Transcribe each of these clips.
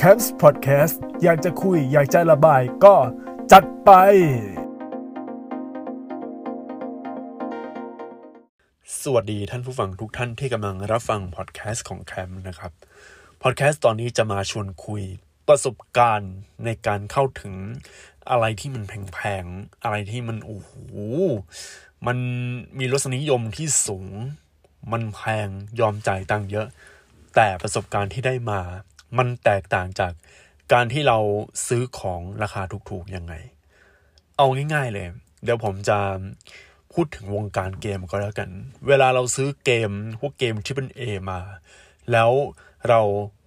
แคมส์พอดแคสต์อยากจะคุย อยากจะระบายก็จัดไป สวัสดีท่านผู้ฟังทุกท่านที่กำลังรับฟังพอดแคสต์ของแคมนะครับพอดแคสต์ตอนนี้จะมาชวนคุยประสบการณ์ในการเข้าถึงอะไรที่มันแพงๆ อะไรที่มันโอ้โหมันมีรสนิยมที่สูง มันแพงยอมจ่ายตังค์เยอะ แต่ประสบการณ์ที่ได้มา มันแตกต่างจากการที่เราซื้อของราคาถูกๆยังไง เอาง่ายๆเลย เดี๋ยวผมจะพูดถึงวงการเกมก็แล้วกัน เวลาเราซื้อเกมพวกเกมที่เป็นเอมา แล้วเรา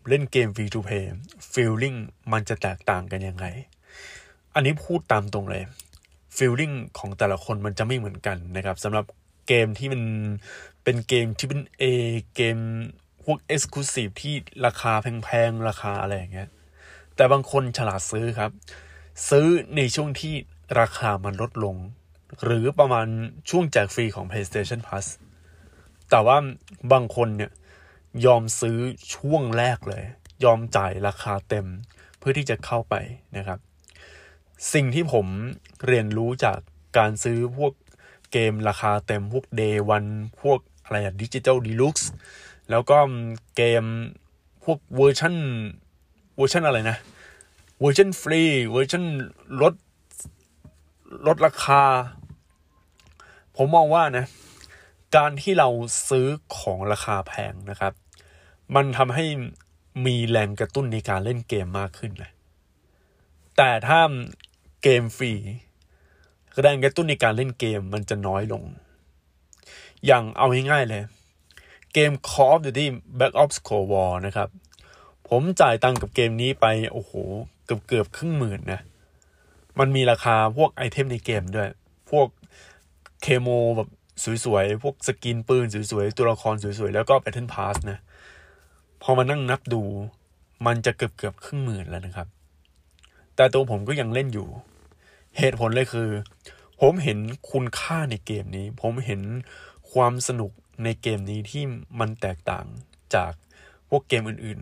เล่นเกม free to play feeling มันจะแตกต่างกันยังไง อันนี้พูดตามตรงเลย feeling ของแต่ละคนมันจะไม่เหมือนกันนะครับสำหรับเกมที่มันเป็นเกมที่เป็น A เกม พวก exclusive ที่ราคาแพงๆ ราคาอะไรอย่างเงี้ย แต่บางคนฉลาดซื้อครับ ซื้อในช่วงที่ราคามันลดลง หรือประมาณช่วงแจกฟรีของ PlayStation Plus แต่ว่าบางคนเนี่ยยอมซื้อช่วงแรกเลย ยอมจ่ายราคาเต็มเพื่อที่จะเข้าไปนะครับ สิ่งที่ผมเรียนรู้จากการซื้อพวกเกมราคาเต็มพวก Day วันพวกอะไรอะ Digital Deluxe แล้วก็เกมพวกเวอร์ชันเวอร์ชันอะไรนะ เวอร์ชันฟรี เวอร์ชันลดลดราคา ผมมองว่านะ การที่เราซื้อของราคาแพงนะครับ มันทำให้มีแรงกระตุ้นในการเล่นเกมมากขึ้นเลยแต่ถ้าเกมฟรีแรงกระตุ้นในการเล่นเกมมันจะน้อยลง อย่างเอาง่ายๆเลย เกม Call of Duty Black Ops Cold War นะครับ ผมจ่ายตังค์กับเกมนี้ไป โอ้โห เกือบเกือบครึ่งหมื่นนะ มันมีราคาพวกไอเทมในเกมด้วย พวก camo แบบสวยๆ พวกสกินปืนสวยๆ ตัวละครสวยๆ แล้วก็ Battle Pass นะ พอมานั่งนับดู มันจะเกือบเกือบครึ่งหมื่นแล้วนะครับ แต่ตัวผมก็ยังเล่นอยู่ เหตุผลเลยคือ ผมเห็นคุณค่าในเกมนี้ ผมเห็นความสนุก ในเกมนี้ที่มันแตกต่างจากพวกเกมอื่น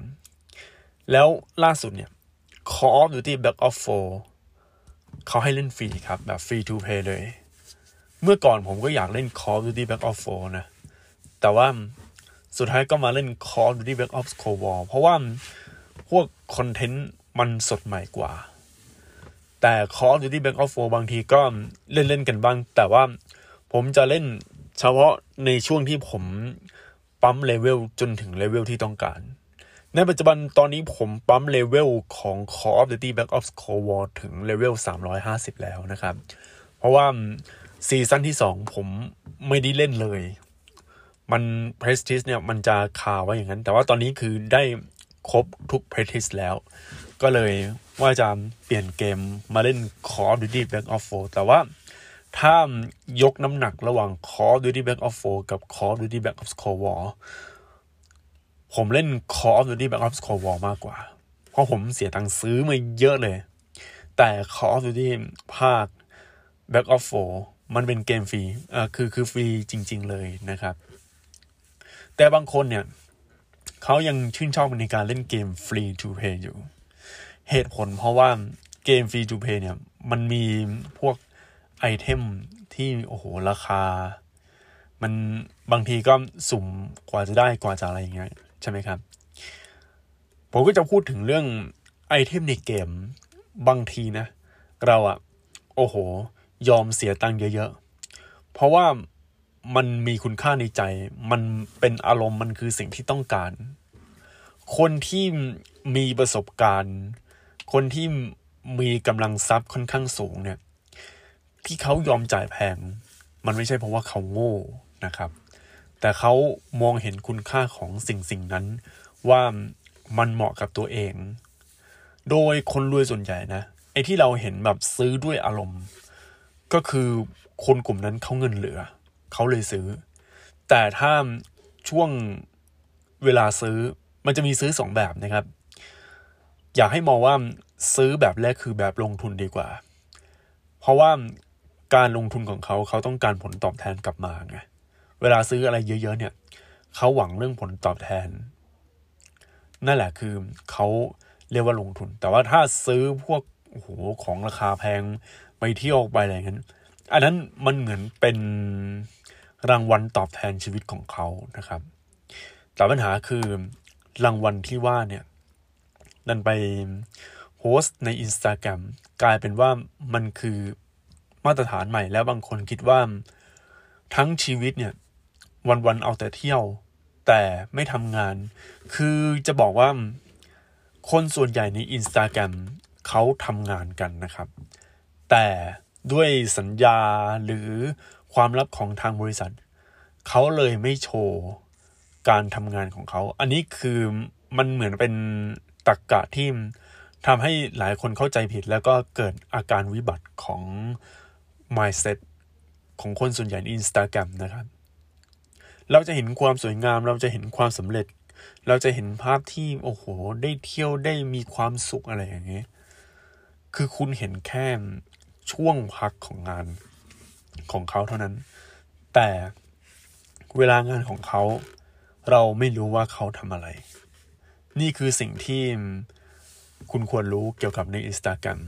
ๆ แล้วล่าสุดเนี่ย Call of Duty Black Ops 4เขาให้เล่นฟรีครับ แบบฟรีทูเพย์เลย เมื่อก่อนผมก็อยากเล่น Call of Duty Black Ops 4นะ แต่ว่าสุดท้ายก็มาเล่น Call of Duty Black Ops Cold War เพราะว่าพวกคอนเทนต์มันสดใหม่กว่า แต่ Call of Duty Black Ops 4บางทีก็เล่นเล่นกันบ้าง แต่ว่าผมจะเล่น เฉพาะในช่วงที่ผมปั๊มเลเวลจนถึงเลเวลที่ต้องการ ในปัจจุบันตอนนี้ผมปั๊มเลเวลของ Call of Duty Black Ops Cold War ถึงเลเวล 350 แล้วนะครับ เพราะว่าซีซั่นที่ 2 ผมไม่ได้เล่นเลย มัน Prestige เนี่ยมันจะคาไว้อย่างนั้น แต่ว่าตอนนี้คือได้ครบทุก Prestige แล้ว ก็เลยว่าจะเปลี่ยนเกมมาเล่น Call of Duty Black Ops 4แต่ว่า ถ้ายกน้ำหนักระหว่าง Call of Duty Black Ops 4 กับ Call of Duty Black Ops Cold War ผมเล่น Call of Duty Black Ops Cold War มากกว่า เพราะผมเสียตังค์ซื้อมาเยอะเลย แต่ Call of Duty ภาค Black Ops 4 มันเป็นเกมฟรีอ่าคือคือฟรีจริง ๆ เลยนะครับ แต่บางคนเนี่ยเขายังชื่นชอบในการเล่นเกม free to play อยู่ เหตุผลเพราะว่าเกม free to play เนี่ย มันมีพวก ไอเทมที่โอ้โหราคา มันบางทีก็สุ่มกว่าจะได้กว่าจะอะไรอย่างเงี้ยใช่ไหมครับ ผมก็จะพูดถึงเรื่องไอเทมในเกมบางทีนะ เราอะโอ้โห ยอมเสียตังค์เยอะๆ เพราะว่ามันมีคุณค่าในใจ มันเป็นอารมณ์มันคือสิ่งที่ต้องการ คนที่มีประสบการณ์ คนที่มีกำลังทรัพย์ค่อนข้างสูงเนี่ย ที่เขายอมจ่ายแพง มันไม่ใช่เพราะว่าเขาโง่นะครับ แต่เขามองเห็นคุณค่าของสิ่งสิ่งนั้น ว่ามันเหมาะกับตัวเอง โดยคนรวยส่วนใหญ่นะไอ้ที่เราเห็นแบบซื้อด้วยอารมณ์ ก็คือคนกลุ่มนั้นเขาเงินเหลือเขาเลยซื้อ แต่ถ้าช่วงเวลาซื้อมันจะมีซื้อสองแบบนะครับ อยากให้มองว่าซื้อแบบแรกคือแบบลงทุนดีกว่า เพราะว่า การลงทุนของเขาเขาต้องการผลตอบแทนกลับมาไงเวลาซื้ออะไรเยอะ ๆ เนี่ยเขาหวังเรื่องผลตอบแทน นั่นแหละคือเขาเรียกว่าลงทุน แต่ว่าถ้าซื้อพวกโอ้โหของราคาแพงไปเที่ยวไปอะไรเงี้ยอันนั้นมันเหมือนเป็นรางวัลตอบแทนชีวิตของเขานะครับ แต่ปัญหาคือรางวัลที่ว่าเนี่ยดันไปโพสต์ในอินสตาแกรมกลายเป็นว่ามันคือ มาตรฐานใหม่แล้วบางคนคิดว่าทั้งชีวิตเนี่ย วันๆเอาแต่เที่ยว แต่ไม่ทำงาน คือจะบอกว่าคนส่วนใหญ่ในอินสตาแกรมเขาทำงานกันนะครับ แต่ด้วยสัญญาหรือความลับของทางบริษัท เขาเลยไม่โชว์การทำงานของเขา อันนี้คือมันเหมือนเป็นตรกกะที่ทำให้หลายคนเข้าใจผิด แล้วก็เกิดอาการวิบัติของ mindset ของคนส่วนใหญ่ในอินสตาแกรมนะครับ เราจะเห็นความสวยงาม เราจะเห็นความสำเร็จ เราจะเห็นภาพที่โอ้โห ได้เที่ยวได้มีความสุขอะไรอย่างเงี้ย คือคุณเห็นแค่ช่วงพักของงานของเขาเท่านั้น แต่เวลางานของเขา เราไม่รู้ว่าเขาทำอะไร นี่คือสิ่งที่คุณควรรู้เกี่ยวกับในอินสตาแกรม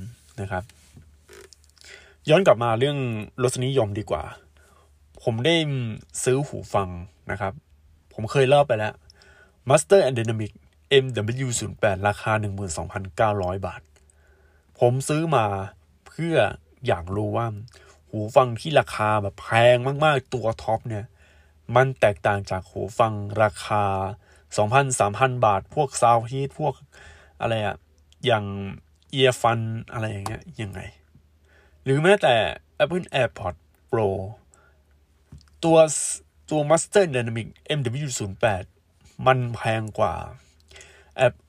นะครับ ย้อนกลับมาเรื่องรสนิยมดีกว่า ผมได้ซื้อหูฟังนะครับ ผมเคยเล่าไปแล้ว Master and Dynamic MW08 ราคา 12,900 บาท ผมซื้อมาเพื่ออยากรู้ว่า หูฟังที่ราคาแบบแพงมากๆตัวท็อปเนี่ย มันแตกต่างจากหูฟังราคา 2,000-3,000 บาท พวกซาวฮีทพวกอะไรอะอย่างเอียฟันอะไรอย่างเงี้ยยังไง หรือแม้แต่ Apple AirPods Pro ตัวตัว Master Dynamic MW08 มันแพงกว่า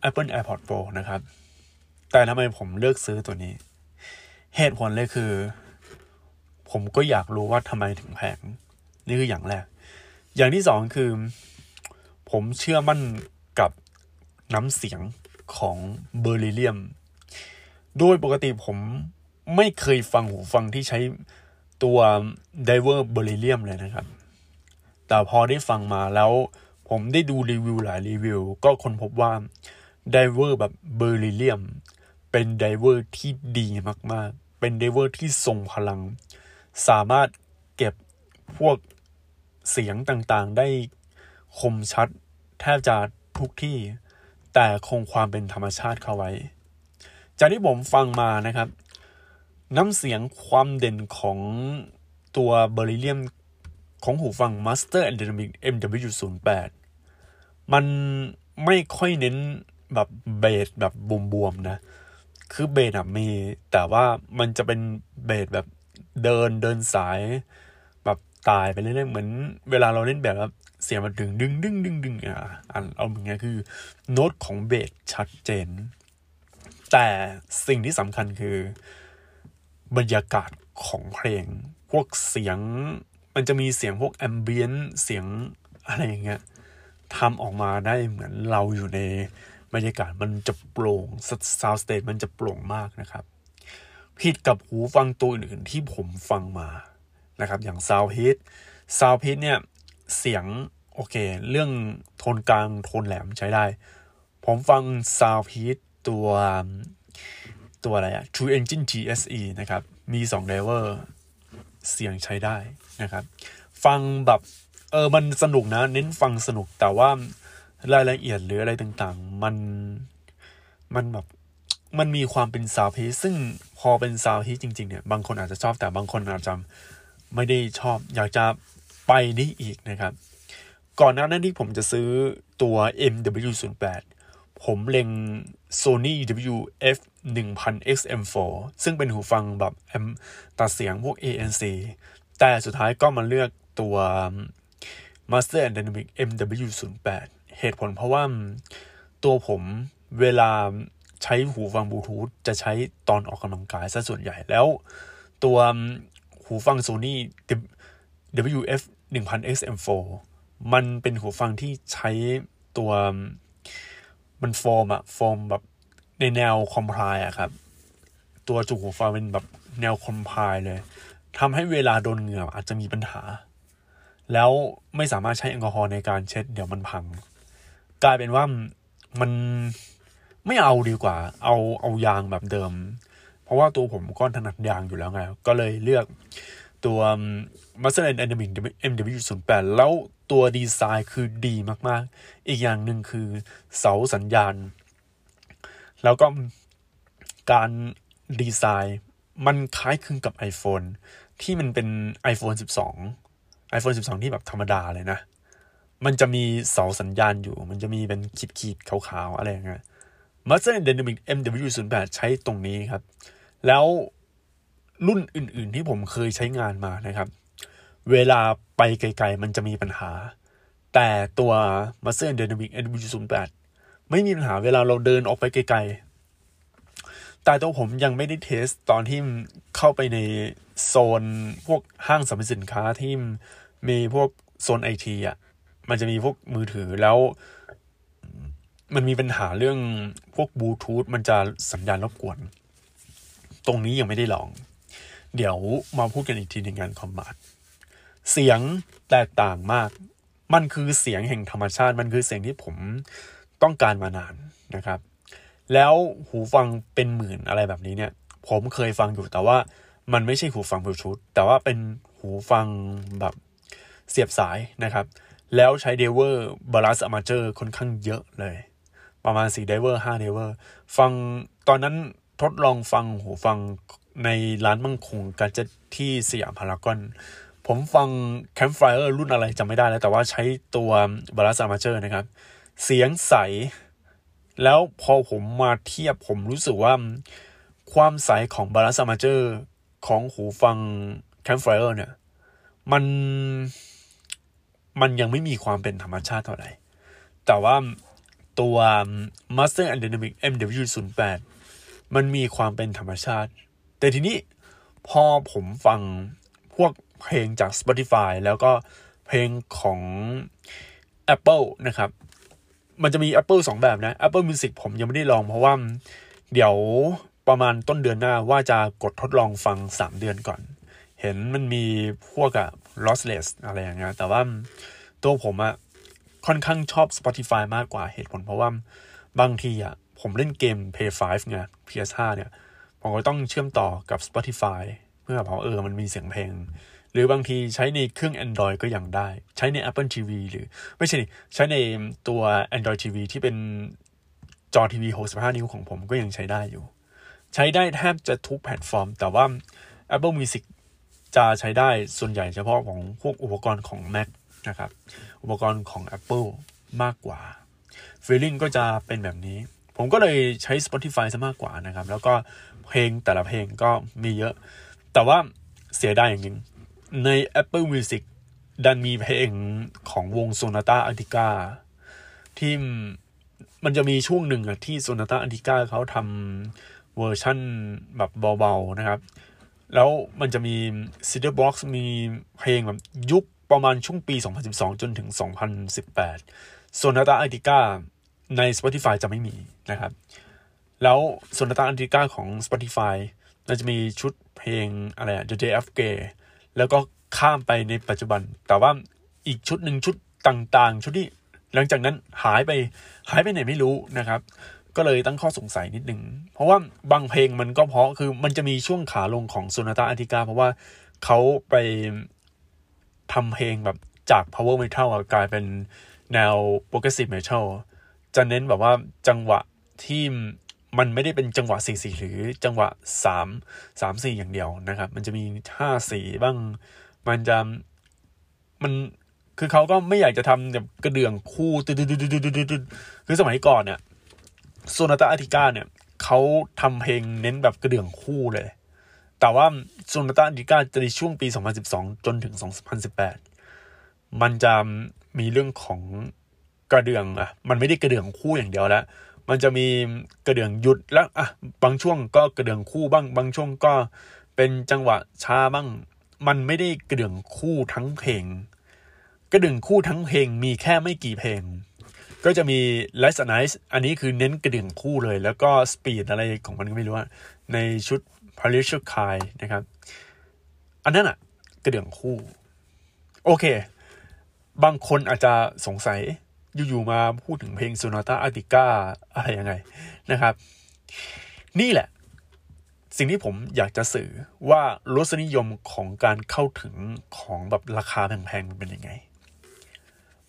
Apple AirPods Pro นะครับ แต่ทำไมผมเลือกซื้อตัวนี้ เหตุผลเลยคือ ผมก็อยากรู้ว่าทำไมถึงแพง นี่คืออย่างแรก อย่างที่สองคือ ผมเชื่อมั่นกับน้ำเสียงของ beryllium โดยปกติผม ไม่เคยฟังหูฟังที่ใช้ตัว driver beryllium เลยนะครับ แต่พอได้ฟังมาแล้วผมได้ดูรีวิวหลายรีวิว ก็ค้นพบว่า driver แบบ beryllium เป็น driver ที่ดีมากๆ เป็น driver ที่ทรงพลัง สามารถเก็บพวกเสียงต่างๆ ได้คมชัด แทบจะทุกที่ แต่คงความเป็นธรรมชาติเข้าไว้ จากที่ผมฟังมานะครับ น้ำเสียงความเด่นของตัวเบริเลียมของหูฟัง Master and Dynamic MW08 มันไม่ค่อยเน้นแบบเบสแบบบวมๆนะ คือเบสมี แต่ว่ามันจะเป็นเบสแบบเดินเดินสาย แบบตายไปเรื่อยๆเหมือนเวลาเราเล่นแบบเสียงมันดึงดึงดึงดึงดึงอะอันเอาอย่างเงี้ยคือโน้ตของเบสชัดเจน แต่สิ่งที่สำคัญคือ บรรยากาศของเพลง พวกเสียง มันจะมีเสียงพวก ambient เสียงอะไรอย่างเงี้ยทำออกมาได้เหมือนเราอยู่ในบรรยากาศมันจะโปร่งซาวสเตทมันจะโปร่งมากนะครับ ผิดกับหูฟังตัวอื่นที่ผมฟังมานะครับ อย่าง Soundpeats Soundpeats เนี่ย เสียงโอเค เรื่องโทนกลางโทนแหลมใช้ได้ ผมฟัง Sound p e a ตัว ตัวอะไรอะ True Engine GSE นะครับ มี2ไดเวอร์เสียงใช้ได้นะครับ ฟังแบบเออมันสนุกนะ เน้นฟังสนุกแต่ว่ารายละเอียดหรืออะไรต่างๆ มันมันแบบมันมีความเป็นซาวพีซึ่งพอเป็นซาวพีจริง ๆ เนี่ย บางคนอาจจะชอบแต่บางคนอาจจะไม่ได้ชอบ อยากจะไปนี้อีกนะครับ ก่อนหน้านั้นที่ผมจะซื้อตัว MW08 ผมเล็ง Sony WF 1000 XM4 ซึ่งเป็นหูฟังแบบแอมตัดเสียงพวก ANC แต่สุดท้ายก็มาเลือกตัว Master and Dynamic MW08 เหตุผลเพราะว่าตัวผมเวลาใช้หูฟังบลูทูธจะใช้ตอนออกกำลังกายซะส่วนใหญ่แล้ว ตัวหูฟัง Sony WF 1000 XM4 มันเป็นหูฟังที่ใช้ตัวมันฟอร์มอะฟอร์มแบบ ในแนว Comply อะครับ ตัวจุกหูฟังเป็นแบบแนว Comply เลยทำให้เวลาโดนเหงื่ออาจจะมีปัญหา แล้วไม่สามารถใช้แอลกอฮอล์ในการเช็ดเดี๋ยวมันพัง กลายเป็นว่ามันไม่เอาดีกว่า เอาเอายางแบบเดิม เพราะว่าตัวผมก็ถนัดยางอยู่แล้วไง ก็เลยเลือกตัว m a s t e r and Dynamic MW08 แล้วตัวดีไซน์คือดีมาก ๆ อีกอย่างหนึ่งคือเสาสัญญาณ แล้วก็การดีไซน์มันคล้ายคลึงกับ iPhone ที่มันเป็น iPhone 12 iPhone 12 ที่แบบธรรมดาเลยนะ มันจะมีเสาสัญญาณอยู่ มันจะมีเป็นขีดๆขาวๆ อะไรอย่างเงี้ย Master Dynamic MW08 ใช้ตรงนี้ครับ แล้วรุ่นอื่นๆที่ผมเคยใช้งานมานะครับ เวลาไปไกลๆ มันจะมีปัญหา แต่ตัว Master Dynamic MW08 ไม่มีปัญหาเวลาเราเดินออกไปไกลๆ แต่ตัวผมยังไม่ได้เทสตอนที่เข้าไปในโซนพวกห้างสรรพสินค้าที่มีพวกโซนไอทีอะ มันจะมีพวกมือถือแล้ว มันมีปัญหาเรื่องพวกบลูทูธมันจะสัญญาณรบกวน ตรงนี้ยังไม่ได้ลอง เดี๋ยวมาพูดกันอีกทีในงานคอมบาทเสียงแตกต่างมาก มันคือเสียงแห่งธรรมชาติ มันคือเสียงที่ผม ต้องการมานานนะครับ แล้วหูฟังเป็นหมื่นอะไรแบบนี้เนี่ย ผมเคยฟังอยู่แต่ว่ามันไม่ใช่หูฟังบลูทูธแต่ว่าเป็นหูฟังแบบเสียบสายนะครับ แล้วใช้ driver balanced armature ค่อนข้างเยอะเลย ประมาณ4 driver 5 driver ฟังตอนนั้นทดลองฟังหูฟังในร้านมั่นคง Gadget ที่สยามพารากอน ผมฟัง Campfire รุ่นอะไรจำไม่ได้แล้ว แต่ว่าใช้ตัว balanced armature นะครับ เสียงใส แล้วพอผมมาเทียบผมรู้สึกว่า ความใสของ balanced armature ของหูฟัง Campfire เนี่ย มันมันยังไม่มีความเป็นธรรมชาติเท่าไหร่ แต่ว่าตัว Master and Dynamic MW08 มันมีความเป็นธรรมชาติ แต่ทีนี้พอผมฟังพวกเพลงจาก Spotify แล้วก็เพลงของ Apple นะครับ มันจะมี Apple 2 แบบนะ Apple Music ผมยังไม่ได้ลองเพราะว่า เดี๋ยวประมาณต้นเดือนหน้าว่าจะกดทดลองฟัง 3 เดือนก่อน เห็นมันมีพวกอะ lossless อะไรอย่างเงี้ยแต่ว่าตัวผมอะค่อนข้างชอบ Spotify มากกว่าเหตุผลเพราะว่าบางทีอะผมเล่นเกม Play 5ไง PS5 เนี่ย ผมก็ต้องเชื่อมต่อกับ Spotify เพื่อเพราะเออมันมีเสียงเพลง หรือบางทีใช้ในเครื่อง Android ก็ยังได้ ใช้ใน Apple TV หรือไม่ใช่ใช้ในตัว Android TV ที่เป็นจอทีวี65 นิ้วของผมก็ยังใช้ได้อยู่ ใช้ได้แทบจะทุกแพลตฟอร์ม แต่ว่า Apple Music จะใช้ได้ส่วนใหญ่เฉพาะของพวกอุปกรณ์ของ Mac นะครับ อุปกรณ์ของ Apple มากกว่า Feeling ก็จะเป็นแบบนี้ ผมก็เลยใช้ Spotify ซะมากกว่านะครับ แล้วก็เพลงแต่ละเพลงก็มีเยอะ แต่ว่าเสียดายอย่างนึง ใน Apple Music ดันมีเพลงของวง Sonata Arctica ที่มันจะมีช่วงหนึ่งอะที่ Sonata Arctica เขาทำเวอร์ชั่นแบบเบาๆนะครับ แล้วมันจะมี c i d e r Box มีเพลงแบบยุคประมาณช่วงปี 2012 จนถึง 2018 Sonata Arctica ใน Spotify จะไม่มีนะครับ แล้ว Sonata Arctica ของ Spotify มันจะมีชุดเพลงอะไรอะ The Day of Gay แล้วก็ข้ามไปในปัจจุบัน แต่ว่าอีกชุดหนึ่งชุดต่างๆ ชุดที่หลังจากนั้นหายไปหายไปไหนไม่รู้นะครับ ก็เลยตั้งข้อสงสัยนิดหนึ่งเพราะว่าบางเพลงมันก็เพราะคือมันจะมีช่วงขาลงของ Sonata Arctica เพราะว่าเขาไปทำเพลงแบบจาก power metal กลายเป็นแนว progressive metal จะเน้นแบบว่าจังหวะที่ มันไม่ได้เป็นจังหวะ 4 4 หรือจังหวะ 3 3 4 อย่างเดียวนะครับ มันจะมี 5 4 บ้าง มันจะมันคือเขาก็ไม่อยากจะทำแบบกระเดื่องคู่ตืดๆๆๆคือสมัยก่อนเนี่ยโซนาตาอาติกาเนี่ยเขาทำเพลงเน้นแบบกระเดื่องคู่เลย แต่ว่าโซนาตาอาติกาจะในช่วงปี 2012 จนถึง 2018 มันจะมีเรื่องของกระเดื่องอะมันไม่ได้กระเดื่องคู่อย่างเดียวแล้ว มันจะมีกระเดื่องหยุดแล้วอะบางช่วงก็กระเดื่องคู่บ้าง บางช่วงก็เป็นจังหวะช้าบ้าง มันไม่ได้กระเดื่องคู่ทั้งเพลง กระเดื่องคู่ทั้งเพลงมีแค่ไม่กี่เพลง ก็จะมี Less a Nice อันนี้คือเน้นกระเดื่องคู่เลย แล้วก็ Speed อะไรของมันก็ไม่รู้ว่าในชุด p a r i s h k a i นะครับ อันนั้นอะกระเดื่องคู่ โอเค บางคนอาจจะสงสัย อยู่ๆมาพูดถึงเพลงโซนาตาอาร์ติก้าอะไรยังไงนะครับ นี่แหละ สิ่งที่ผมอยากจะสื่อว่ารสนิยมของการเข้าถึงของแบบราคาแพงๆมันเป็นยังไง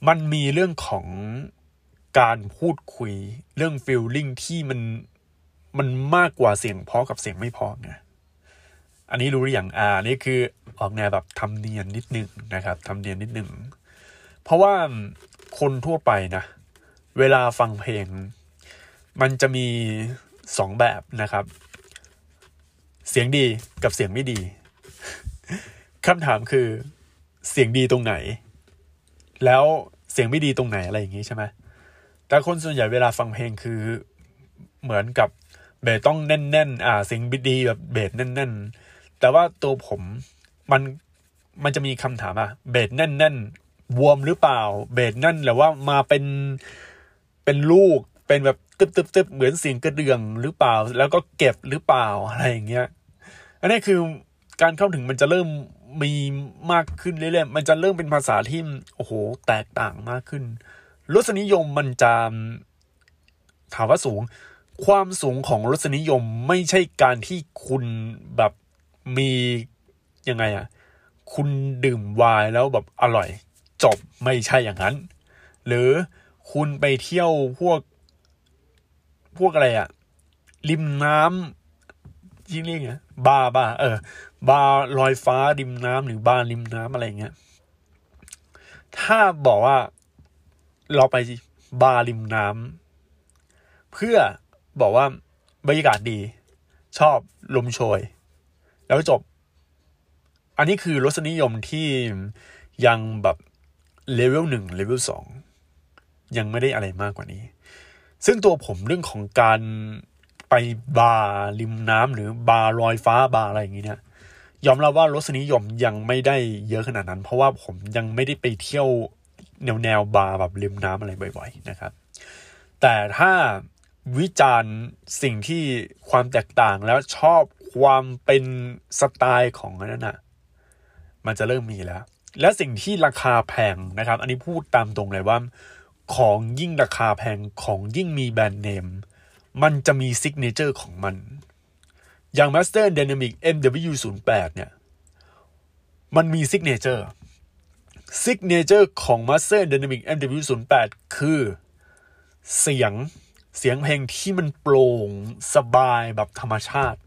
มันมีเรื่องของการพูดคุยเรื่องฟิลลิ่งที่มันมันมากกว่าเสียงเพราะกับเสียงไม่เพราะไงอันนี้รู้หรือยังอ่านี่คือออกแนวแบบทำเนียนนิดหนึ่งนะครับทำเนียนนิดหนึ่ง เพราะว่า คนทั่วไปนะ เวลาฟังเพลง มันจะมีสองแบบนะครับ เสียงดีกับเสียงไม่ดีคำถามคือเสียงดีตรงไหน แล้วเสียงไม่ดีตรงไหนอะไรอย่างนี้ใช่ไหมแต่คนส่วนใหญ่เวลาฟังเพลงคือเหมือนกับเบสต้องแน่นๆ อ่าเสียงดีแบบเบสแน่น ๆ แต่ว่าตัวผมมันมันจะมีคำถามอะเบสแน่น ๆ วอมหรือเปล่า เบสแน่นหรือว่ามาเป็นเป็นลูกเป็นแบบตึบตึบตึบเหมือนสียงกระเดื่องหรือเปล่า แล้วก็เก็บหรือเปล่าอะไรอย่างเงี้ยอันนี้คือการเข้าถึงมันจะเริ่มมีมากขึ้นเรื่อยๆมันจะเริ่มเป็นภาษาที่โอ้โห แตกต่างมากขึ้นรสนิยมมันจะถามว่าสูง ความสูงของรสนิยมไม่ใช่การที่คุณแบบมียังไงอะคุณดื่มไวน์แล้วแบบอร่อย จบไม่ใช่อย่างนั้น หรือคุณไปเที่ยวพวก พวกอะไรอะริมน้ำยิ่งเรียกไงบาร์บาร์เออ บาร์ลอยฟ้าริมน้ำหรือบาร์ริมน้ำอะไรเงี้ยถ้าบอกว่าเราไปบาร์ริมน้ำเพื่อบอกว่าบรรยากาศดี ชอบลมโชย แล้วจบ อันนี้คือรสนิยมที่ยังแบบ เลเวลหนึ่งเลเวลสองยังไม่ได้อะไรมากกว่านี้ ซึ่งตัวผมเรื่องของการไปบาร์ริมน้ำหรือบาร์ลอยฟ้าบาร์อะไรอย่างนี้เนี่ยยอมรับว่ารสนิยมยังไม่ได้เยอะขนาดนั้น เพราะว่าผมยังไม่ได้ไปเที่ยวแนวแนวบาร์แบบริมน้ำอะไรบ่อย ๆ นะครับ แต่ถ้าวิจารณ์สิ่งที่ความแตกต่างแล้วชอบความเป็นสไตล์ของนั้นน่ะ มันจะเริ่มมีแล้ว และสิ่งที่ราคาแพงนะครับ อันนี้พูดตามตรงเลยว่า ของยิ่งราคาแพงของยิ่งมีแบรนด์เนม มันจะมี signature ของมัน อย่าง Master Dynamic MW08 เนี่ย มันมี signature signature ของ Master Dynamic MW08 คือเสียงเสียงเพลงที่มันโปร่งสบายแบบธรรมชาติ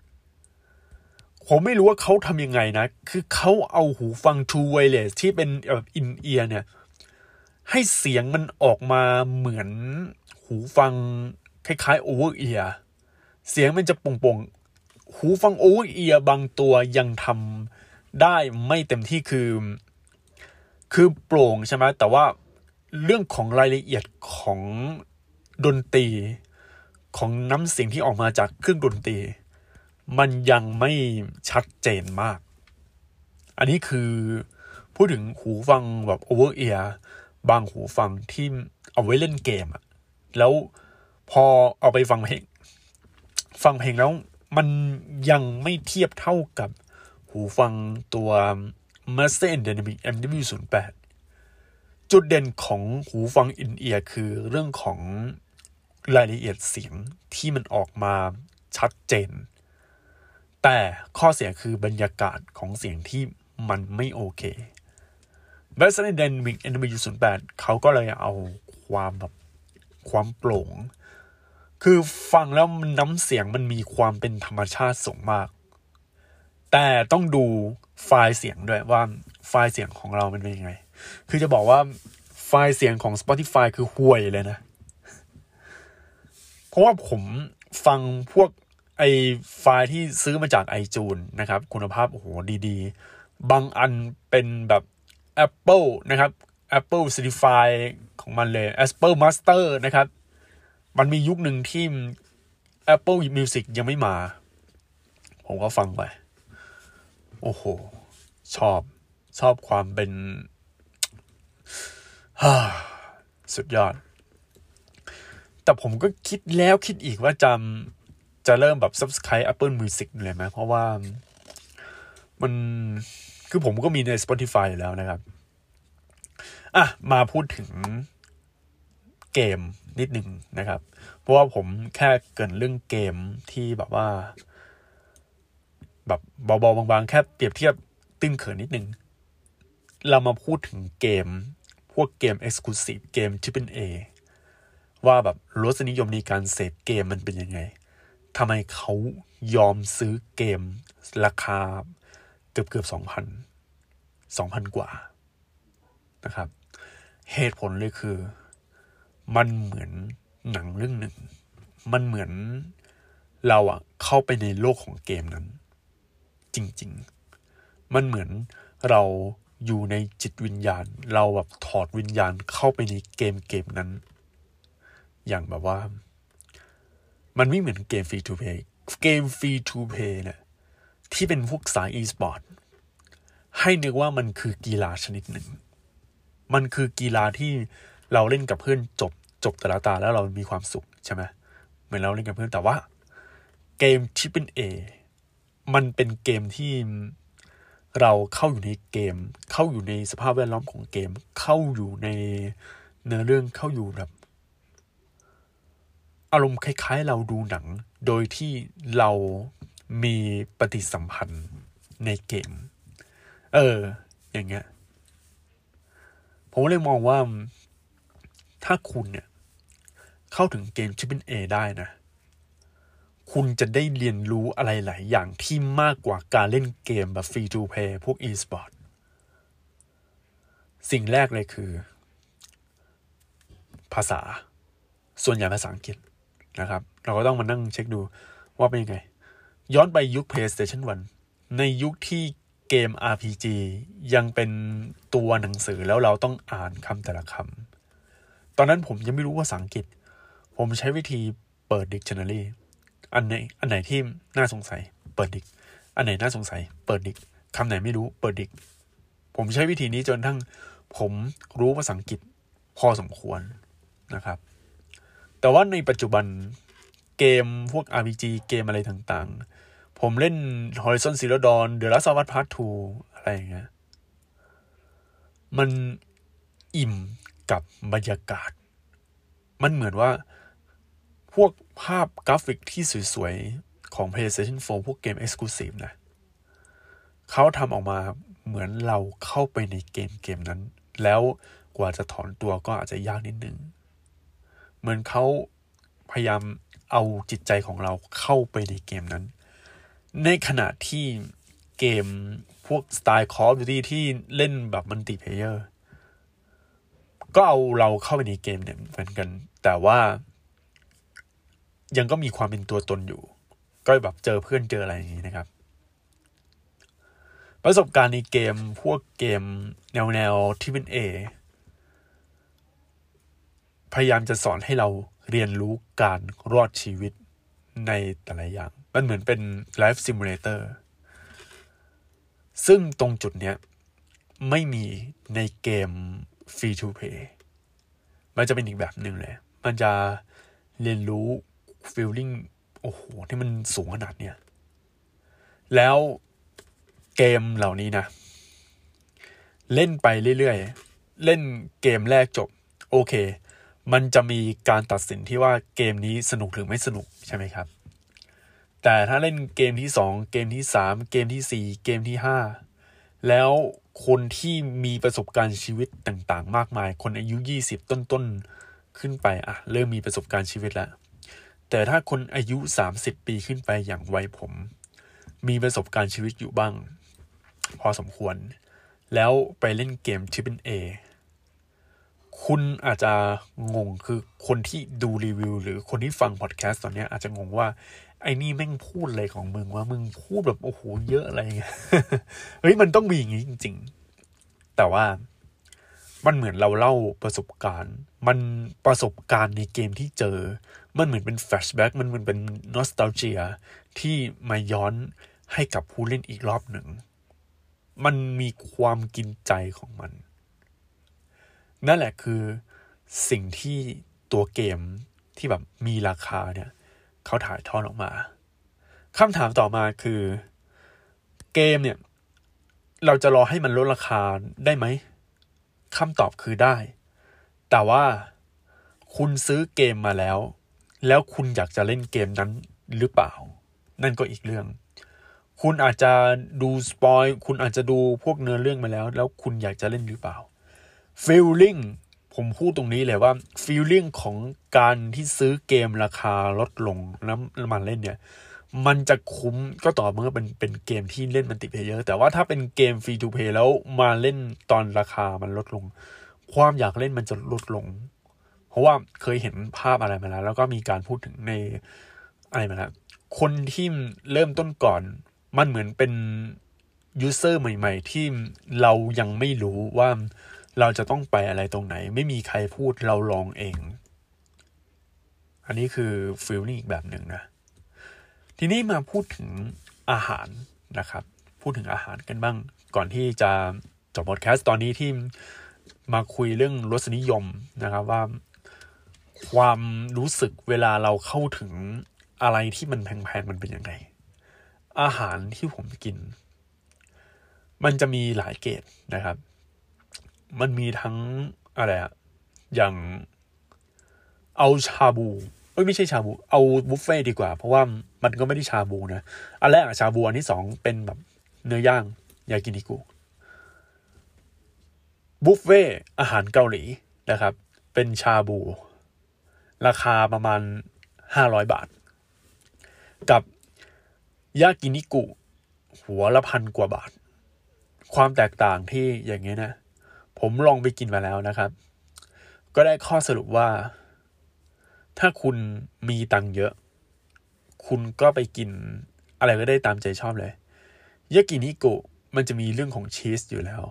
ผมไม่รู้ว่าเขาทำยังไงนะ คือเขาเอาหูฟัง True Wireless ที่เป็นแบบอินเอียร์เนี่ย ให้เสียงมันออกมาเหมือนหูฟังคล้ายๆ Over Ear เสียงมันจะโป่งๆ หูฟัง Over Ear บางตัวยังทำได้ไม่เต็มที่คือ คือโปร่งใช่ไหมแต่ว่าเรื่องของรายละเอียดของดนตรี ของน้ำเสียงที่ออกมาจากเครื่องดนตรี มันยังไม่ชัดเจนมาก อันนี้คือพูดถึงหูฟังแบบโอเวอร์เอียบางหูฟังที่เอาไว้เล่นเกมอะแล้วพอเอาไปฟังเพลง ฟังเพลงแล้วมันยังไม่เทียบเท่ากับหูฟังตัว Master Dynamic MW08 จุดเด่นของหูฟังอินเอียร์คือเรื่องของรายละเอียดเสียงที่มันออกมาชัดเจน แต่ข้อเสียคือบรรยากาศของเสียงที่มันไม่โอเค b e s t d y n a m i c NW08 เขาก็เลยเอาความแบบความโปร่ง คือฟังแล้วน้ำเสียงมันมีความเป็นธรรมชาติสูงมาก แต่ต้องดูไฟล์เสียงด้วยว่าไฟล์เสียงของเรามันเป็นยังไง คือจะบอกว่าไฟล์เสียงของ Spotify คือห่วยเลยนะ เพราะว่าผมฟังพวก ไอไฟล์ที่ซื้อมาจาก iTunes นะครับ คุณภาพโอ้โหดีๆ บางอันเป็นแบบ Apple นะครับ Apple Certify ของมันเลย Apple Master นะครับ มันมียุคหนึ่งที่ Apple Music ยังไม่มา ผมก็ฟังไป โอ้โห ชอบ ชอบความเป็นสุดยอด แต่ผมก็คิดแล้วคิดอีกว่าจำ จะเริ่มแบบ subscribe Apple Music เลยไหมเพราะว่ามันคือผมก็มีใน Spotify แล้วนะครับ อะ มาพูดถึงเกมนิดหนึ่งนะครับ เพราะว่าผมแค่เกินเรื่องเกมที่แบบว่า แบบเบาๆบางๆ แค่เปรียบเทียบตึ้งเขินนิดหนึ่ง เรามาพูดถึงเกม พวกเกม Exclusive เกมที่เป็น A ว่าแบบรสนิยมในการเสพเกมมันเป็นยังไง ทำไมเขายอมซื้อเกมราคาเกือบเกือบสองพันสองพันกว่านะครับ เหตุผลเลยคือ มันเหมือนหนังเรื่องหนึ่ง มันเหมือนเราอะเข้าไปในโลกของเกมนั้น จริง ๆ มันเหมือนเราอยู่ในจิตวิญญาณ เราแบบถอดวิญญาณเข้าไปในเกมเกมนั้น อย่างแบบว่า มันไม่เหมือนเกม free to play เกม free to play เนี่ยที่เป็นพวกสายอีสปอร์ตให้นึกว่ามันคือกีฬาชนิดหนึ่ง มันคือกีฬาที่เราเล่นกับเพื่อนจบจบแต่ละตาแล้วเรามีความสุขใช่ไหมเหมือนเราเล่นกับเพื่อนแต่ว่า เกมที่เป็นเอมันเป็นเกมที่เราเข้าอยู่ในเกม เข้าอยู่ในสภาพแวดล้อมของเกม เข้าอยู่ในเนื้อเรื่องเข้าอยู่แบบ อารมณ์คล้ายๆ เราดูหนัง โดยที่เรามีปฏิสัมพันธ์ในเกม เออ อย่างเงี้ย ผมเลยมองว่า ถ้าคุณเนี่ย เข้าถึงเกมที่เป็นเอได้นะ คุณจะได้เรียนรู้อะไรหลายอย่างที่มากกว่าการเล่นเกมแบบฟรีทูเพย์พวก e-sport สิ่งแรกเลยคือ ภาษา ส่วนใหญ่ภาษาอังกฤษ นะครับ เราก็ต้องมานั่งเช็คดูว่าเป็นยังไง ย้อนไปยุค PlayStation 1 ในยุคที่เกม RPG ยังเป็นตัวหนังสือแล้วเราต้องอ่านคำแต่ละคำ ตอนนั้นผมยังไม่รู้ภาษาอังกฤษ ผมใช้วิธีเปิด Dictionary อันไหนอันไหนที่น่าสงสัย เปิดดิก อันไหนน่าสงสัย เปิดดิกคำไหนไม่รู้เปิดดิก ผมใช้วิธีนี้จนทั้งผมรู้ภาษาอังกฤษพอสมควรนะครับ แต่ว่าในปัจจุบันเกมพวก RPG เกมอะไรต่างๆ ผมเล่น Horizon Zero Dawn The Last of Us Part 2อะไรอย่างเงี้ย มันอิ่มกับบรรยากาศ มันเหมือนว่าพวกภาพกราฟิกที่สวยๆ ของ PlayStation 4 พวกเกม Exclusive นะ เขาทำออกมาเหมือนเราเข้าไปในเกมเกมนั้น แล้วกว่าจะถอนตัวก็อาจจะยากนิดนึง เหมือนเขาพยายามเอาจิตใจของเราเข้าไปในเกมนั้น ในขณะที่เกมพวกสไตล์ Call of Duty ที่เล่นแบบมัลติเพเยอร์ ก็เอาเราเข้าไปในเกมเนี่ยเหมือนกัน แต่ว่า ยังก็มีความเป็นตัวตนอยู่ ก็แบบเจอเพื่อนเจออะไรอย่างนี้นะครับ ประสบการณ์ในเกมพวกเกมแนวแนวที่เป็นเอ พยายามจะสอนให้เราเรียนรู้การรอดชีวิตในแต่ละอย่าง มันเหมือนเป็น life simulator ซึ่งตรงจุดเนี้ยไม่มีในเกม free to play มันจะเป็นอีกแบบหนึ่งเลย มันจะเรียนรู้ฟีลลิ่งโอ้โหที่มันสูงขนาดเนี้ยแล้วเกมเหล่านี้นะ เล่นไปเรื่อยๆ เล่นเกมแรกจบ โอเค มันจะมีการตัดสินที่ว่าเกมนี้สนุกหรือไม่สนุกใช่ไหมครับ แต่ถ้าเล่นเกมที่สองเกมที่สามเกมที่สี่เกมที่ห้าแล้วคนที่มีประสบการณ์ชีวิตต่างๆ มากมาย คนอายุยี่สิบต้นๆ ขึ้นไปอะเริ่มมีประสบการณ์ชีวิตแล้ว แต่ถ้าคนอายุสามสิบปีขึ้นไปอย่างวัยผม มีประสบการณ์ชีวิตอยู่บ้าง พอสมควร แล้วไปเล่นเกมที่เป็นเอ คุณอาจจะงงคือคนที่ดูรีวิว หรือคนที่ฟังพอดแคสต์ตอนนี้อาจจะงงว่า ไอ้นี่แม่งพูดอะไรของมึงว่ามึงพูดแบบโอ้โหเยอะอะไรเงี้ยเฮ้ยมันต้องมีอย่างนี้จริง ๆ แต่ว่ามันเหมือนเราเล่าประสบการณ์ มันประสบการณ์ในเกมที่เจอ มันเหมือนเป็น flashback มันเหมือนเป็น nostalgia ที่มาย้อนให้กับผู้เล่นอีกรอบหนึ่ง มันมีความกินใจของมัน นั่นแหละคือสิ่งที่ตัวเกมที่แบบมีราคาเนี่ยเขาถ่ายทอดออกมาคำถามต่อมาคือเกมเนี่ย เราจะรอให้มันลดราคาได้ไหมคำตอบคือได้ แต่ว่าคุณซื้อเกมมาแล้ว แล้วคุณอยากจะเล่นเกมนั้นหรือเปล่า นั่นก็อีกเรื่อง คุณอาจจะดูสปอยคุณอาจจะดูพวกเนื้อเรื่องมาแล้ว แล้วคุณอยากจะเล่นหรือเปล่า ฟีลลิ่งผมพูดตรงนี้เลยว่า feeling ของการที่ซื้อเกมราคาลดลงแล้วมาเล่นเนี่ย มันจะคุ้มก็ต่อเมื่อเป็นเป็นเกมที่เล่น multiplayer แต่ว่าถ้าเป็นเกม free to play แล้วมาเล่นตอนราคามันลดลง ความอยากเล่นมันจะลดลง เพราะว่าเคยเห็นภาพอะไรมาแล้ว แล้วก็มีการพูดถึงในอะไรมาแล้วคนที่เริ่มต้นก่อน มันเหมือนเป็น user ใหม่ ๆ ที่เรายังไม่รู้ว่า เราจะต้องไปอะไรตรงไหน ไม่มีใครพูดเราลองเอง อันนี้คือฟิลลิ่งอีกแบบหนึ่งนะ ทีนี้มาพูดถึงอาหารนะครับ พูดถึงอาหารกันบ้าง ก่อนที่จะจบพอดแคสต์ตอนนี้ที่มาคุยเรื่องรสนิยมนะครับว่าความรู้สึกเวลาเราเข้าถึงอะไรที่มันแพงๆมันเป็นยังไง อาหารที่ผมกิน มันจะมีหลายเกรดนะครับ มันมีทั้งอะไรอะอย่างเอาชาบูเอ้ยไม่ใช่ชาบู เอาบุฟเฟ่ดีกว่า เพราะว่ามันก็ไม่ได้ชาบูนะ อันแรกอะชาบู อันที่สองเป็นแบบเนื้อย่างยากินิกุบุฟเฟ่อาหารเกาหลีนะครับ เป็นชาบู ราคาประมาณห้าร้อยบาท กับยากินิกุ หัวละพันกว่าบาท ความแตกต่างที่อย่างเงี้ยนะ ผมลองไปกินมาแล้วนะครับ ก็ได้ข้อสรุปว่า ถ้าคุณมีตังเยอะ คุณก็ไปกินอะไรก็ได้ตามใจชอบเลยยากินิโกุมันจะมีเรื่องของชีสอยู่แล้ว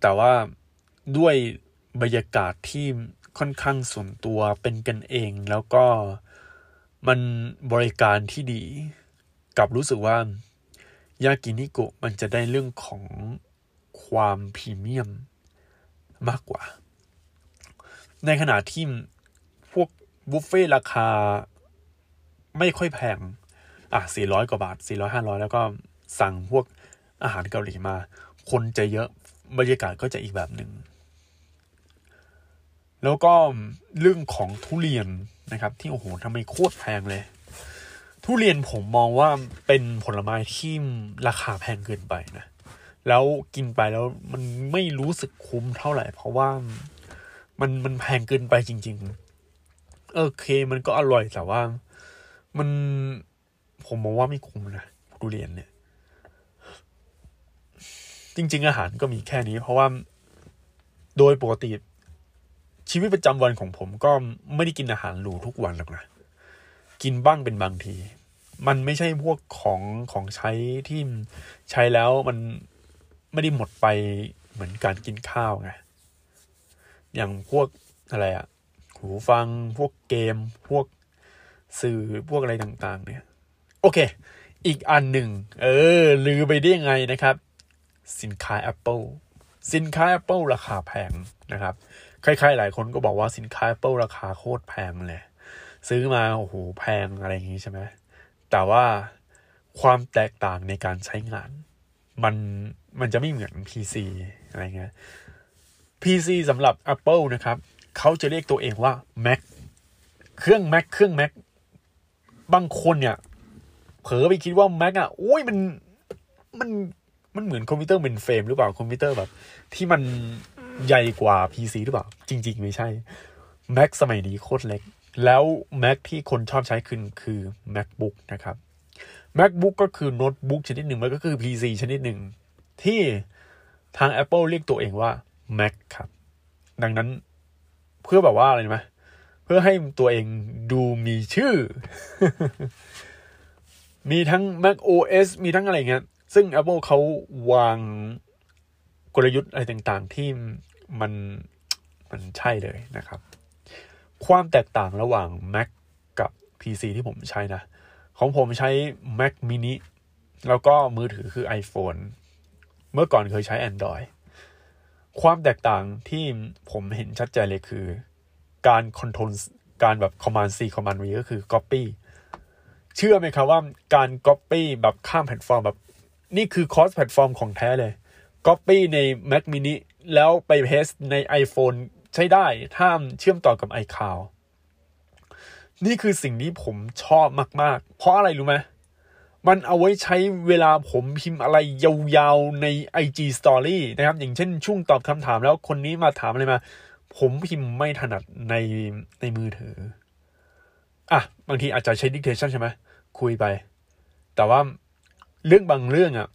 แต่ว่าด้วยบรรยากาศที่ค่อนข้างส่วนตัวเป็นกันเอง แล้วก็มันบริการที่ดีกับรู้สึกว่ายากินิโกุมันจะได้เรื่องของความพรีเมียม มากกว่า ในขณะที่พวกบุฟเฟ่ราคาไม่ค่อยแพง อะสี่ร้อยกว่าบาทสี่ร้อยห้าร้อยแล้วก็สั่งพวกอาหารเกาหลีมา คนจะเยอะบรรยากาศก็จะอีกแบบหนึ่ง แล้วก็เรื่องของทุเรียนนะครับ ที่โอ้โหทำไมโคตรแพงเลย ทุเรียนผมมองว่าเป็นผลไม้ที่ราคาแพงเกินไปนะ แล้วกินไปแล้วมันไม่รู้สึกคุ้มเท่าไหร่ เพราะว่ามันมันแพงเกินไปจริงๆเออเค มันก็อร่อยแต่ว่ามันผมมองว่าไม่คุ้มนะทุเรียนเนี่ย จริง ๆ อาหารก็มีแค่นี้ เพราะว่าโดยปกติ ชีวิตประจำวันของผมก็ไม่ได้กินอาหารหรูทุกวันหรอกนะกินบ้างเป็นบางที มันไม่ใช่พวกของของใช้ที่ใช้แล้วมัน ไม่ได้หมดไปเหมือนการกินข้าวไง อย่างพวกอะไรอะหูฟังพวกเกม พวกสื่อพวกอะไรต่าง ๆ เนี่ย โอเค อีกอันหนึ่ง เออ ลือไปได้ยังไงนะครับ สินค้า Apple สินค้า Apple ราคาแพงนะครับ ใครๆหลายคนก็บอกว่าสินค้า Apple ราคาโคตรแพงเลย ซื้อมาโอ้โหแพงอะไรอย่างนี้ใช่ไหมแต่ว่าความแตกต่างในการใช้งาน มันมันจะไม่เหมือน PC อะไรเงี้ย PC สำหรับ Apple นะครับ เขาจะเรียกตัวเองว่า Mac เครื่อง Mac เครื่อง Mac บางคนเนี่ย เผลอไปคิดว่า Mac อะโอ้ยมันมันมันเหมือนคอมพิวเตอร์ mainframe หรือเปล่าคอมพิวเตอร์แบบ ที่มันใหญ่กว่า PC หรือเปล่า จริง ๆ ไม่ใช่ Mac สมัยนี้โคตรเล็ก แล้ว Mac ที่คนชอบใช้คือคือ MacBook นะครับ MacBook ก็คือโน้ตบุ๊กชนิดหนึ่งมันก็คือ PC ชนิดหนึ่ง ที่ทาง Apple เรียกตัวเองว่า Mac ครับ ดังนั้นเพื่อแบบว่าอะไรไหมเพื่อให้ตัวเองดูมีชื่อ มีทั้ง Mac OS มีทั้งอะไรเงี้ย ซึ่ง Apple เขาวางกลยุทธ์อะไรต่างๆ ที่มันมันใช่เลยนะครับ ความแตกต่างระหว่าง Mac กับ PC ที่ผมใช้นะ ของผมใช้ Mac mini แล้วก็มือถือคือ iPhone เมื่อก่อนเคยใช้ Android ความแตกต่างที่ผมเห็นชัดเจนเลยคือ การ control การแบบ command C command V ก็คือ copy เชื่อไหมครับว่าการ copy แบบข้ามแพลตฟอร์มแบบ นี่คือ cross แพลตฟอร์มของแท้เลย copy ใน Mac mini แล้วไป paste ใน iPhone ใช้ได้ถ้าเชื่อมต่อกับ iCloud นี่คือสิ่งที่ผมชอบมากๆ เพราะอะไรรู้ไหมมันเอาไว้ใช้เวลาผมพิมพ์อะไรยาวๆใน IG Story นะครับ อย่างเช่นช่วงตอบคำถามแล้วคนนี้มาถามอะไรมา ผมพิมพ์ไม่ถนัดในในมือถือ อะ บางทีอาจจะใช้ dictation ใช่ไหมคุยไป แต่ว่าเรื่องบางเรื่องอะ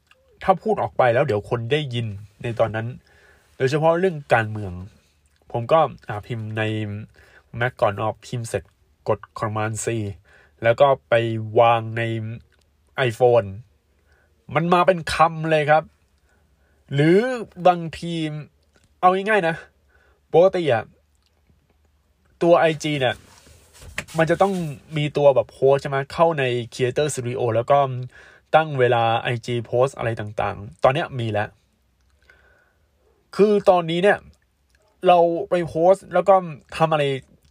ถ้าพูดออกไปแล้วเดี๋ยวคนได้ยินในตอนนั้น โดยเฉพาะเรื่องการเมือง ผมก็อ่าพิมพ์ใน Mac ก่อนออกพิมพ์เสร็จ กด Command C แล้วก็ไปวางใน iPhone มันมาเป็นคำเลยครับ หรือบางทีเอาง่ายๆนะปกติอะตัว IG เนี่ย มันจะต้องมีตัวแบบโพสใช่ไหมเข้าใน Creator Studio แล้วก็ตั้งเวลา IG โพสอะไรต่างๆ ตอนนี้มีแล้ว คือตอนนี้เนี่ย เราไปโพสแล้วก็ทำอะไร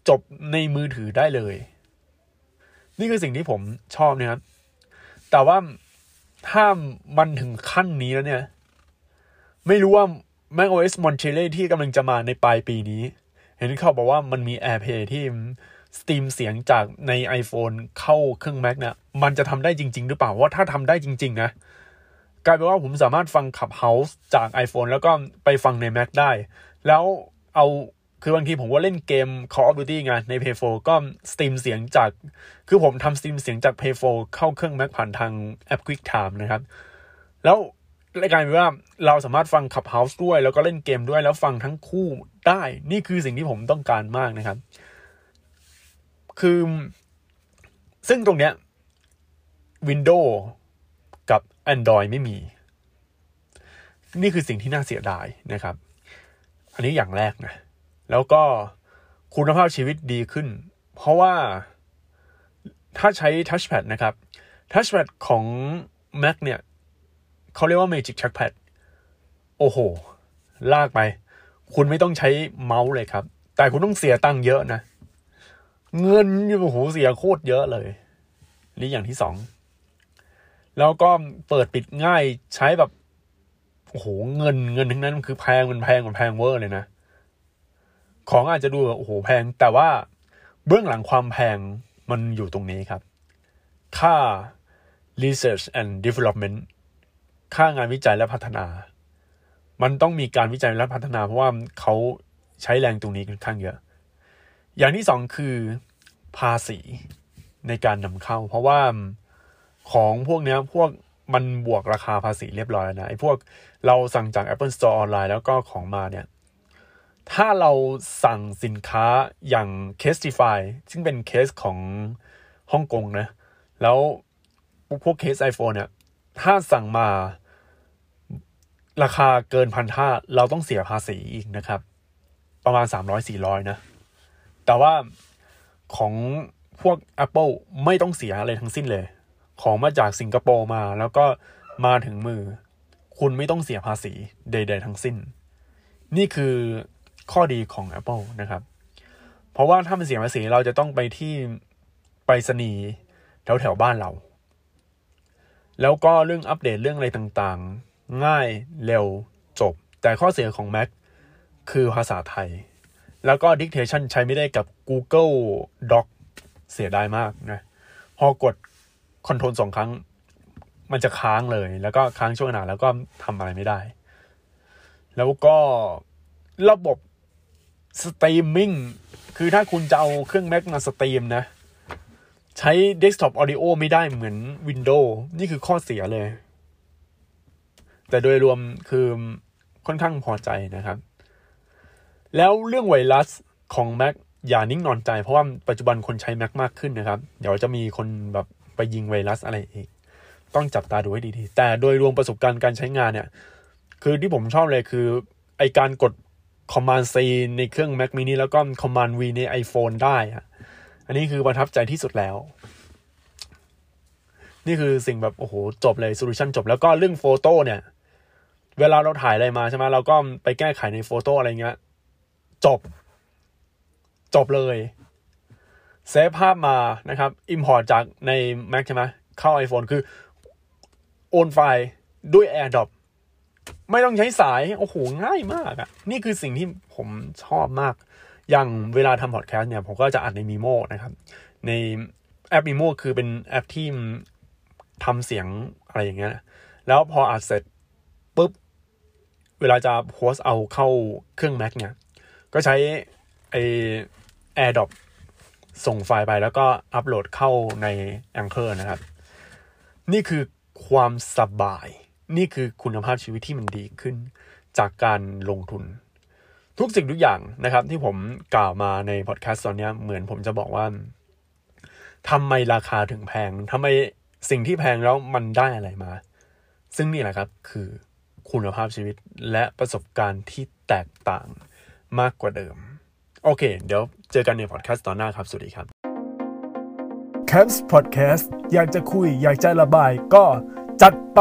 จบในมือถือได้เลย นี่คือสิ่งที่ผมชอบนะครับ แต่ว่าถ้ามันถึงขั้นนี้แล้วเนี่ย ไม่รู้ว่า macOS Monterey ที่กำลังจะมาในปลายปีนี้ เห็นเขาบอกว่ามันมี AirPlay ที่สตรีมเสียงจากใน iPhone เข้าเครื่อง Mac เนี่ยมันจะทำได้จริง ๆ หรือเปล่าว่าถ้าทำได้จริง ๆ นะกลายเป็นว่าผมสามารถฟัง Clubhouse จาก iPhone แล้วก็ไปฟังใน Mac ได้ แล้วเอา คือบางทีผมว่าเล่นเกม Call of Duty ไงใน Play 4ก็ stream เสียงจาก คือผมทำ stream เสียงจาก Play 4เข้าเครื่อง Mac ผ่านทางแอป QuickTime นะครับ แล้วรายการเป็นว่าเราสามารถฟัง Clubhouse ด้วย แล้วก็เล่นเกมด้วยแล้วฟังทั้งคู่ได้ นี่คือสิ่งที่ผมต้องการมากนะครับ คือ ซึ่งตรงเนี้ย Windows กับ Android ไม่มี นี่คือสิ่งที่น่าเสียดายนะครับ อันนี้อย่างแรกนะ แล้วก็คุณภาพชีวิตดีขึ้น เพราะว่าถ้าใช้ Touchpad นะครับ Touchpad ของ Mac เนี่ยเขาเรียกว่า Magic Trackpad โอ้โห ลากไป คุณไม่ต้องใช้เมาส์เลยครับ แต่คุณต้องเสียตังค์เยอะนะ เงินโอ้โหเสียโคตรเยอะเลย นี่อย่างที่สอง แล้วก็เปิดปิดง่ายใช้แบบ โอ้โห เงินเงินทั้งนั้นคือแพงมันแพงมันแพงเวอร์เลยนะ ของอาจจะดูแบบโอ้โหแพง แต่ว่าเบื้องหลังความแพงมันอยู่ตรงนี้ครับ ค่า research and development ค่างานวิจัยและพัฒนา มันต้องมีการวิจัยและพัฒนาเพราะว่าเขาใช้แรงตรงนี้ค่อนข้างเยอะ อย่างที่สองคือภาษีในการนำเข้า เพราะว่าของพวกเนี้ยพวกมันบวกราคาภาษีเรียบร้อยนะไอ้พวกเราสั่งจาก Apple Store ออนไลน์แล้วก็ของมาเนี่ย ถ้าเราสั่งสินค้าอย่าง Casetify ซึ่งเป็นเคสของฮ่องกงนะ แล้วพวกเคส iPhone เนี่ย ถ้าสั่งมาราคาเกินพันห้าเราต้องเสียภาษีอีกนะครับ ประมาณสามร้อยสี่ร้อยนะ แต่ว่าของพวก Apple ไม่ต้องเสียอะไรทั้งสิ้นเลย ของมาจากสิงคโปร์มาแล้วก็มาถึงมือ คุณไม่ต้องเสียภาษีใด ๆ ทั้งสิ้น นี่คือ ข้อดีของ Apple นะครับ เพราะว่าถ้ามันเสียภาษีเราจะต้องไปที่ไปรษณีย์แถวแถวบ้านเรา แล้วก็เรื่องอัปเดตเรื่องอะไรต่างๆ ง่ายเร็วจบ แต่ข้อเสียของ Mac คือภาษาไทย แล้วก็ dictation ใช้ไม่ได้กับ Google Doc เสียดายมากนะ พอกด Ctrl สองครั้งมันจะค้างเลย แล้วก็ค้างช่วงขณะแล้วก็ทำอะไรไม่ได้ แล้วก็ระบบ สตรีมมิ่งคือถ้าคุณจะเอาเครื่อง Mac มา stream นะ ใช้ Desktop Audio ไม่ได้เหมือน Windows นี่คือข้อเสียเลย แต่โดยรวมคือค่อนข้างพอใจนะครับ แล้วเรื่องไวรัสของ Mac อย่านิ่งนอนใจ เพราะว่าปัจจุบันคนใช้ Mac มากขึ้นนะครับ เดี๋ยวจะมีคนแบบไปยิงไวรัสอะไรอีก ต้องจับตาดูให้ดีๆแต่โดยรวมประสบการณ์การใช้งานเนี่ย คือที่ผมชอบเลยคือไอการกด Command C ในเครื่อง Mac mini แล้วก็ Command V ใน iPhone ได้อะอันนี้คือประทับใจที่สุดแล้ว นี่คือสิ่งแบบ โอ้โห จบเลยโซลูชันจบแล้วก็เรื่องโฟโต้เนี่ย เวลาเราถ่ายอะไรมาใช่ไหมเราก็ไปแก้ไขในโฟโต้อะไรเงี้ย จบ จบเลยเซฟภาพมานะครับ Import จากใน Mac ใช่ไหมเข้า iPhone คือ โอนไฟล์ด้วย AirDrop ไม่ต้องใช้สาย โอ้โห ง่ายมากอะ่ะนี่คือสิ่งที่ผมชอบมาก อย่างเวลาทำพอดแคสต์เนี่ย ผมก็จะอัดในมีโมนะครับ ในแอป Mimo คือเป็นแอปที่ทำเสียงอะไรอย่างเงี้ย แล้วพออัดเสร็จปุ๊บ เวลาจะโพสเอาเข้าเครื่อง Mac เนี่ย ก็ใช้ไอ AirDrop ส่งไฟล์ไปแล้วก็อัปโหลดเข้าใน Anchor นะครับ นี่คือความสบาย นี่คือคุณภาพชีวิตที่มันดีขึ้นจากการลงทุน ทุกสิ่งทุกอย่างนะครับ ที่ผมกล่าวมาในพอดแคสต์ตอนนี้เหมือนผมจะบอกว่าทำไมราคาถึงแพงทำไมสิ่งที่แพงแล้วมันได้อะไรมา ซึ่งนี่แหละครับคือคุณภาพชีวิตและประสบการณ์ที่แตกต่างมากกว่าเดิม โอเค เดี๋ยวเจอกันในพอดแคสต์ตอนหน้าครับ สวัสดีครับแคมป์พอดแคสต์อยากจะคุยอยากจะระบายก็จัดไป